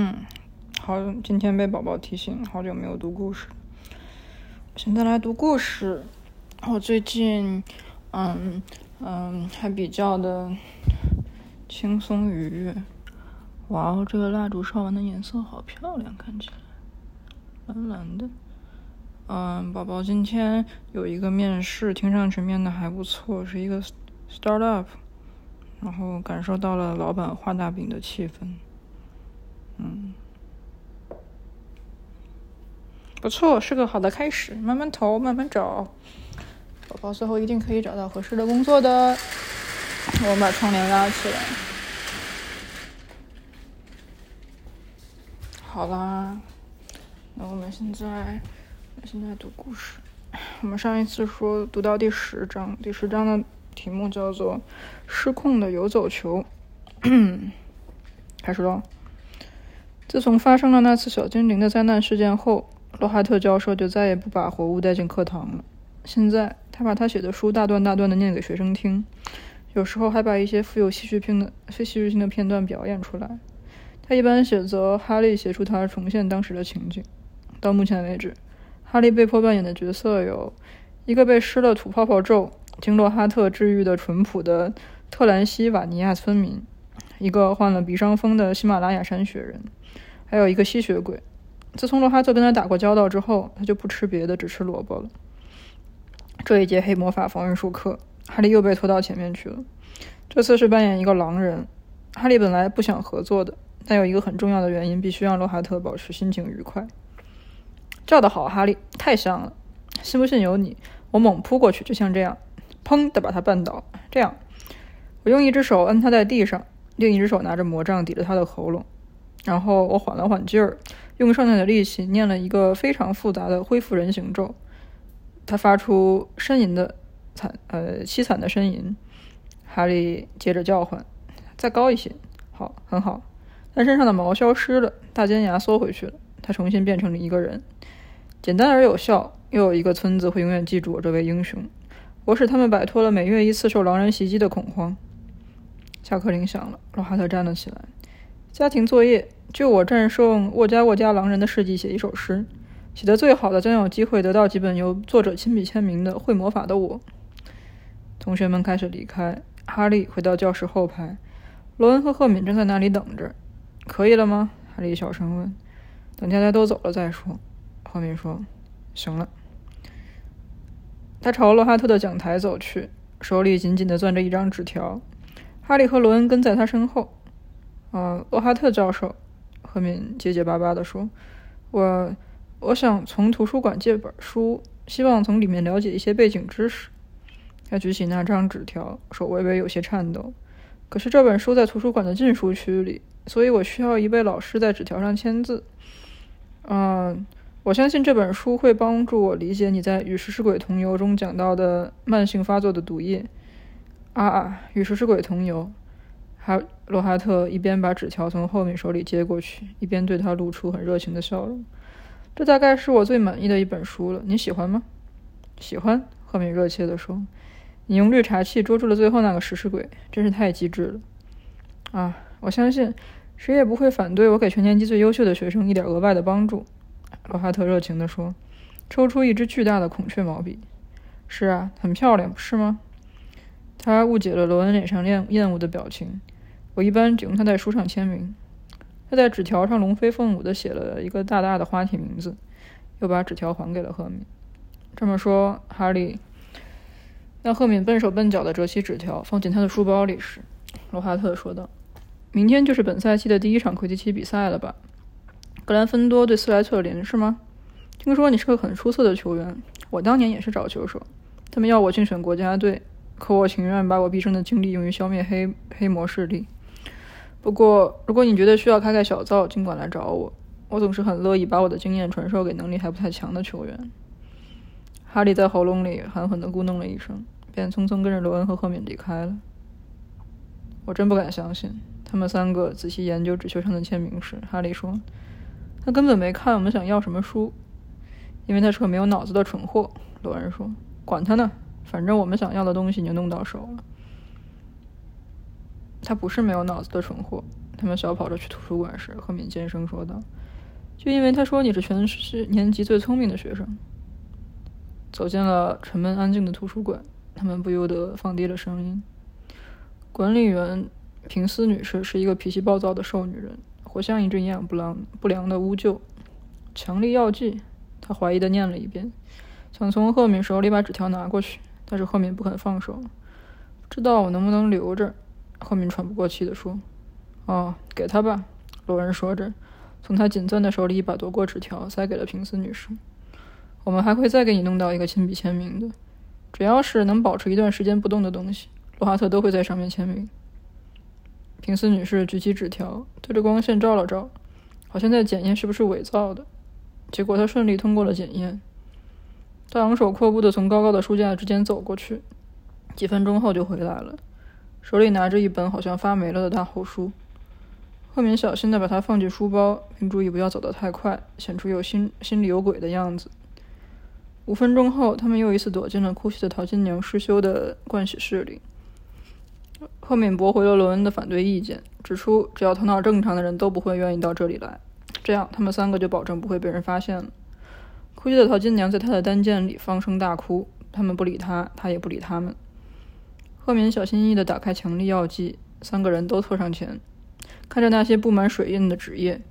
嗯，好，今天被宝宝提醒，好久没有读故事。现在来读故事。我最近，嗯嗯，还比较的轻松愉悦。哇哦，这个蜡烛烧完的颜色好漂亮，看起来蓝蓝的。嗯，宝宝今天有一个面试，听上去面的还不错，是一个 startup，然后感受到了老板画大饼的气氛。嗯，不错，是个好的开始。慢慢投，慢慢找，宝宝最后一定可以找到合适的工作的。我们把窗帘拉起来。好啦，那我们现在现在读故事。我们上一次说读到第十章，第十章的题目叫做《失控的游走球》。开始喽。自从发生了那次小精灵的灾难事件后，罗哈特教授就再也不把活物带进课堂了。现在，他把他写的书大段大段的念给学生听，有时候还把一些富有戏剧性的、非戏剧性的片段表演出来。他一般选择哈利协助他重现当时的情景。到目前为止，哈利被迫扮演的角色有一个被施了土泡泡咒、经罗哈特治愈的淳朴的特兰西瓦尼亚村民，一个患了鼻伤风的喜马拉雅山雪人。还有一个吸血鬼。自从罗哈特跟他打过交道之后，他就不吃别的，只吃萝卜了。这一节黑魔法防御术课，哈利又被拖到前面去了。这次是扮演一个狼人。哈利本来不想合作的，但有一个很重要的原因，必须让罗哈特保持心情愉快。叫得好，哈利，太像了。信不信由你。我猛扑过去，就像这样，砰的把他绊倒。这样，我用一只手摁他在地上，另一只手拿着魔杖抵着他的喉咙。然后我缓了缓劲儿，用剩下的力气念了一个非常复杂的恢复人形咒。他发出呻吟的惨呃凄惨的呻吟。哈利接着叫唤，再高一些，好，很好。他身上的毛消失了，大尖牙缩回去了，他重新变成了一个人。简单而有效。又有一个村子会永远记住我这位英雄。我使他们摆脱了每月一次受狼人袭击的恐慌。下课铃响了，罗哈特站了起来。家庭作业。就我战胜沃加沃加狼人的事迹写一首诗，写的最好的将有机会得到几本由作者亲笔签名的《会魔法的我》。同学们开始离开，哈利回到教室后排，罗恩和赫敏正在那里等着。可以了吗？哈利小声问。等大家都走了再说。赫敏说：“行了。”他朝罗哈特的讲台走去，手里紧紧地攥着一张纸条。哈利和罗恩跟在他身后。呃，罗哈特教授。赫敏结结巴巴地说：“我，我想从图书馆借本书，希望从里面了解一些背景知识。”他举起那张纸条，手微微有些颤抖。可是这本书在图书馆的禁书区里，所以我需要一位老师在纸条上签字。嗯，我相信这本书会帮助我理解你在《与食尸鬼同游》中讲到的慢性发作的毒液。啊啊，《与食尸鬼同游》。哈罗哈特一边把纸条从后面手里接过去，一边对他露出很热情的笑容。这大概是我最满意的一本书了。你喜欢吗？喜欢。赫敏热切地说：“你用绿茶器捉住了最后那个食尸鬼，真是太机智了。”啊，我相信谁也不会反对我给全年级最优秀的学生一点额外的帮助。”罗哈特热情地说，抽出一支巨大的孔雀毛笔。“是啊，很漂亮，是吗？”他误解了罗恩脸上厌厌恶的表情。我一般只用他在书上签名。他在纸条上龙飞凤舞地写了一个大大的花体名字，又把纸条还给了赫敏。这么说，哈利，当赫敏笨手笨脚地折起纸条放进他的书包里时，罗哈特说道：“明天就是本赛季的第一场魁地奇比赛了吧？格兰芬多对斯莱特林是吗？听说你是个很出色的球员。我当年也是找球手，他们要我竞选国家队，可我情愿把我毕生的精力用于消灭黑黑魔势力。”不过，如果你觉得需要开开小灶，尽管来找我。我总是很乐意把我的经验传授给能力还不太强的球员。哈利在喉咙里狠狠地咕哝了一声，便匆匆跟着罗恩和赫敏离开了。我真不敢相信，他们三个仔细研究纸球上的签名时，哈利说：“他根本没看我们想要什么书，因为他是个没有脑子的蠢货。”罗恩说：“管他呢，反正我们想要的东西已经弄到手了。”他不是没有脑子的蠢货，他们小跑着去图书馆时，赫敏尖声说道：“就因为他说你是全市年级最聪明的学生。”走进了沉闷安静的图书馆，他们不由得放低了声音。管理员平斯女士是一个脾气暴躁的瘦女人，活像一只营养不良不良的乌鹫。强力药剂，她怀疑的念了一遍，想从赫敏手里把纸条拿过去，但是赫敏不肯放手。不知道我能不能留着？后面喘不过气地说。哦，给他吧，罗恩说着，从他紧攥的手里一把夺过纸条，塞给了平斯女士。我们还会再给你弄到一个亲笔签名的，只要是能保持一段时间不动的东西，罗哈特都会在上面签名。平斯女士举起纸条，对着光线照了照，好像在检验是不是伪造的。结果她顺利通过了检验。她昂首阔步地从高高的书架之间走过去，几分钟后就回来了，手里拿着一本好像发霉了的大厚书。赫敏小心地把它放进书包，并注意不要走得太快，显出有心心里有鬼的样子。五分钟后，他们又一次躲进了哭泣的淘金娘失修的盥洗室里。赫敏驳回了罗恩的反对意见，指出只要头脑正常的人都不会愿意到这里来，这样他们三个就保证不会被人发现了。哭泣的淘金娘在他的单间里放声大哭，他们不理她，她也不理他们。赫敏小心翼翼地打开强力药剂，三个人都凑上前。看着那些布满水印的纸页，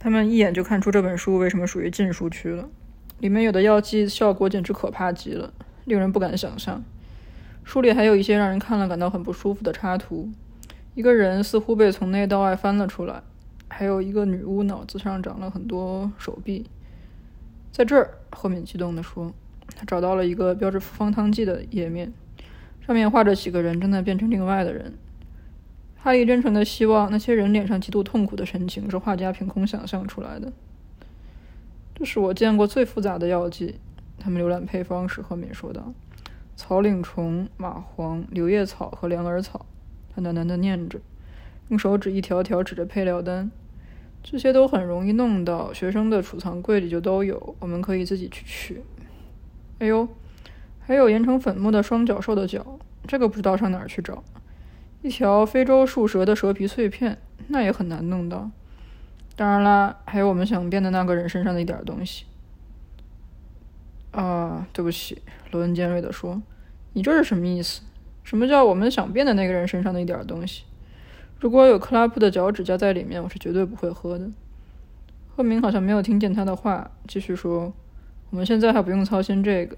他们一眼就看出这本书为什么属于禁书区了。里面有的药剂效果简直可怕极了，令人不敢想象。书里还有一些让人看了感到很不舒服的插图，一个人似乎被从内到外翻了出来，还有一个女巫脑子上长了很多手臂。在这儿，赫敏激动地说：“他找到了一个标志方汤剂的页面，上面画着几个人正在变成另外的人。”哈利真诚地希望那些人脸上极度痛苦的神情是画家凭空想象出来的。这是我见过最复杂的药剂。他们浏览配方时，赫敏说道：“草领虫、蚂蟥、柳叶草和凉耳草。”他喃喃地念着，用手指一条条指着配料单。这些都很容易弄到，学生的储藏柜里就都有，我们可以自己去取。哎呦，还有研成粉末的双脚兽的脚，这个不知道上哪儿去找。一条非洲树蛇的蛇皮碎片，那也很难弄到。当然啦，还有我们想变的那个人身上的一点东西。啊，对不起，罗恩尖锐地说：“你这是什么意思？什么叫我们想变的那个人身上的一点东西？如果有克拉普的脚趾甲在里面，我是绝对不会喝的。”赫敏好像没有听见他的话，继续说：“我们现在还不用操心这个，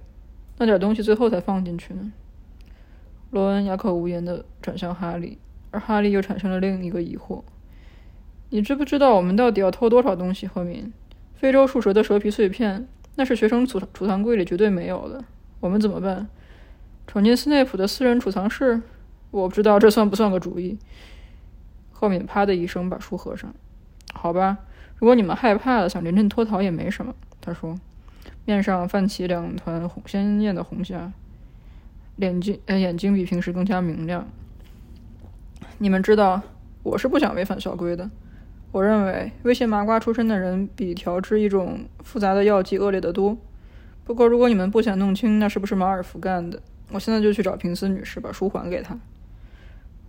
那点东西最后才放进去呢。”罗恩哑口无言的转向哈利，而哈利又产生了另一个疑惑：“你知不知道我们到底要偷多少东西？”赫敏，非洲树蛇的蛇皮碎片，那是学生储储藏柜里绝对没有的。我们怎么办？闯进斯内普的私人储藏室？我不知道这算不算个主意。赫敏啪的一声把书合上。好吧，如果你们害怕了，想临阵脱逃也没什么。他说，面上泛起两团红鲜艳的红霞。眼睛，呃，眼睛比平时更加明亮。你们知道，我是不想违反校规的。我认为威胁麻瓜出身的人比调制一种复杂的药剂恶劣得多。不过，如果你们不想弄清那是不是马尔福干的，我现在就去找平斯女士，把书还给她。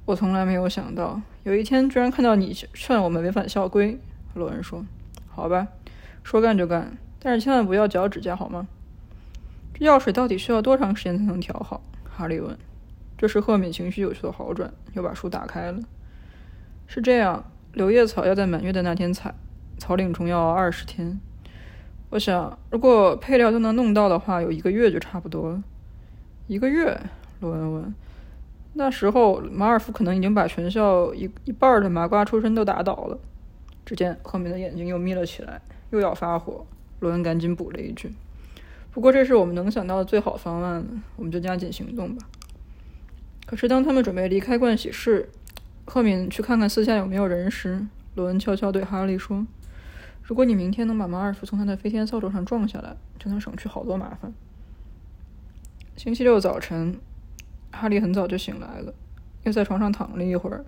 我从来没有想到，有一天居然看到你劝我们违反校规。罗恩说：“好吧，说干就干，但是千万不要嚼指甲，好吗？这药水到底需要多长时间才能调好？”哈利问。这时，赫敏情绪有所好转，又把书打开了。是这样，柳叶草要在满月的那天采，草领虫要二十天。我想，如果配料都能弄到的话，有一个月就差不多了。一个月？罗恩问。那时候，马尔福可能已经把全校一一半的麻瓜出身都打倒了。只见赫敏的眼睛又眯了起来，又要发火。罗恩赶紧补了一句。不过，这是我们能想到的最好方案了，我们就加紧行动吧。可是，当他们准备离开盥洗室，赫敏去看看四下有没有人时，罗恩悄悄对哈利说：“如果你明天能把马尔福从他的飞天扫帚上撞下来，就能省去好多麻烦。”星期六早晨，哈利很早就醒来了，又在床上躺了一会儿，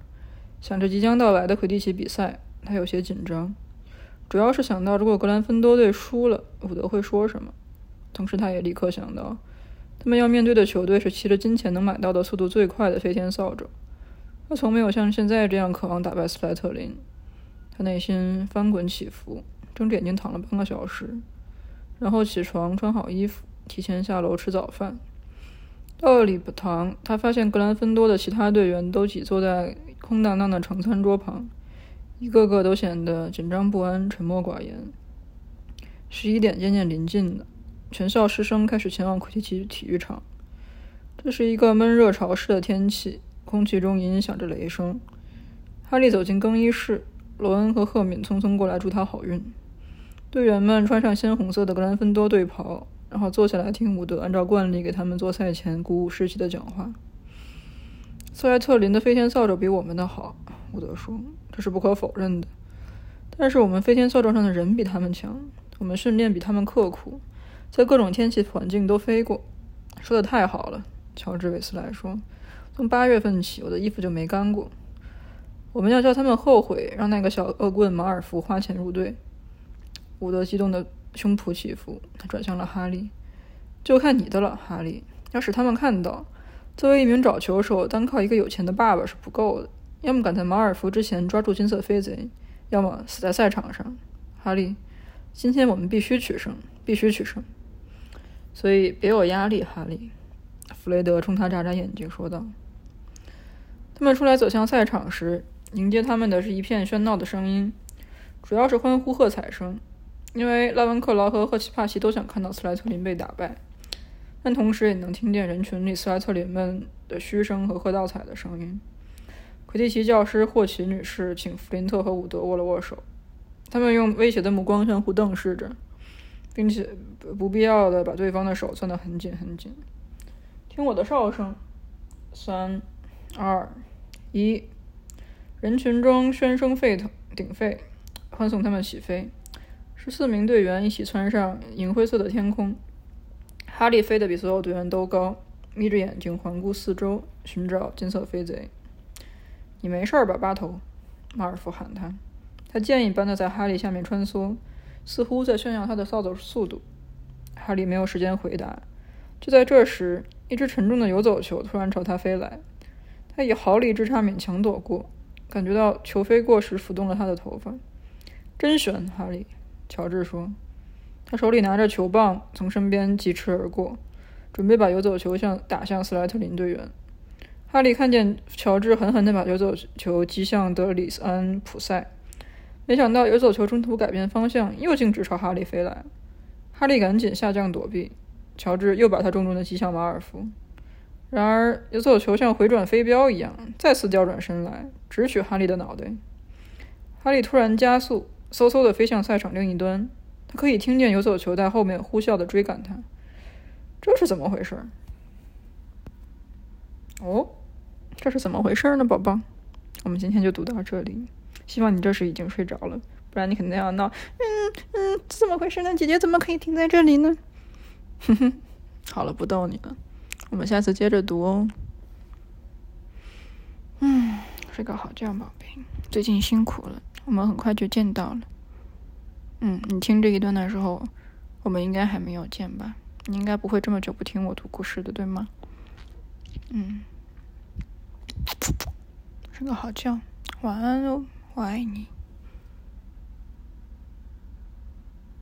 想着即将到来的魁地奇比赛，他有些紧张，主要是想到如果格兰芬多队输了，伍德会说什么。同时，他也立刻想到，他们要面对的球队是骑着金钱能买到的速度最快的飞天扫帚。他从没有像现在这样渴望打败斯莱特林。他内心翻滚起伏，睁着眼睛躺了半个小时，然后起床，穿好衣服，提前下楼吃早饭。到了礼堂，他发现格兰芬多的其他队员都挤坐在空荡荡的长餐桌旁，一个个都显得紧张不安、沉默寡言。十一点渐渐临近了，全校师生开始前往魁地奇体育场。这是一个闷热潮湿的天气，空气中隐隐响着雷声。哈利走进更衣室。罗恩和赫敏匆匆过来祝他好运。队员们穿上鲜红色的格兰芬多队袍，然后坐下来听伍德按照惯例给他们做赛前鼓舞士气的讲话。斯莱特林的飞天扫帚比我们的好，伍德说，这是不可否认的。但是我们飞天扫帚上的人比他们强，我们训练比他们刻苦，在各种天气环境都飞过。说的太好了，乔治·韦斯莱说。从八月份起，我的衣服就没干过。我们要叫他们后悔，让那个小恶棍马尔福花钱入队。伍德激动的胸脯起伏，他转向了哈利：“就看你的了，哈利。要使他们看到，作为一名找球手，单靠一个有钱的爸爸是不够的。要么赶在马尔福之前抓住金色飞贼，要么死在赛场上。哈利，今天我们必须取胜，必须取胜。所以别有压力，哈利。”弗雷德冲他眨眨眼睛说道。他们出来走向赛场时。迎接他们的是一片喧闹的声音，主要是欢呼喝彩声，因为拉文克劳和赫奇帕奇都想看到斯莱特林被打败，但同时也能听见人群里斯莱特林们的嘘声和喝倒彩的声音。魁地奇教师霍奇女士请弗林特和伍德握了握手，他们用威胁的目光相互瞪视着，并且不必要的把对方的手攥得很紧很紧。听我的哨声，三、二、一。人群中喧声沸腾，鼎沸，欢送他们起飞。十四名队员一起窜上银灰色的天空。哈利飞得比所有队员都高，眯着眼睛环顾四周，寻找金色飞贼。你没事吧，巴头？马尔福喊他。他箭一般的在哈利下面穿梭，似乎在炫耀他的扫帚速度。哈利没有时间回答。就在这时，一只沉重的游走球突然朝他飞来，他以毫厘之差勉强躲过。感觉到球飞过时拂动了他的头发，真悬！哈利，乔治说。他手里拿着球棒，从身边疾驰而过，准备把游走球向打向斯莱特林队员。哈利看见乔治狠狠地把游走球击向德里斯安普塞，没想到游走球中途改变方向，又径直朝哈利飞来。哈利赶紧下降躲避，乔治又把他重重地击向马尔福。然而，游走球像回转飞镖一样，再次调转身来，直取哈利的脑袋。哈利突然加速，嗖嗖地飞向赛场另一端。他可以听见游走球在后面呼啸地追赶他。这是怎么回事？哦，这是怎么回事呢，宝宝？我们今天就读到这里。希望你这时已经睡着了，不然你肯定要闹。嗯嗯，怎么回事呢？姐姐怎么可以停在这里呢？哼哼，好了，不逗你了。我们下次接着读哦。嗯，睡个好觉，宝贝。最近辛苦了，我们很快就见到了。嗯，你听这一段的时候，我们应该还没有见吧？你应该不会这么久不听我读故事的，对吗？嗯，睡个好觉，晚安哦，我爱你。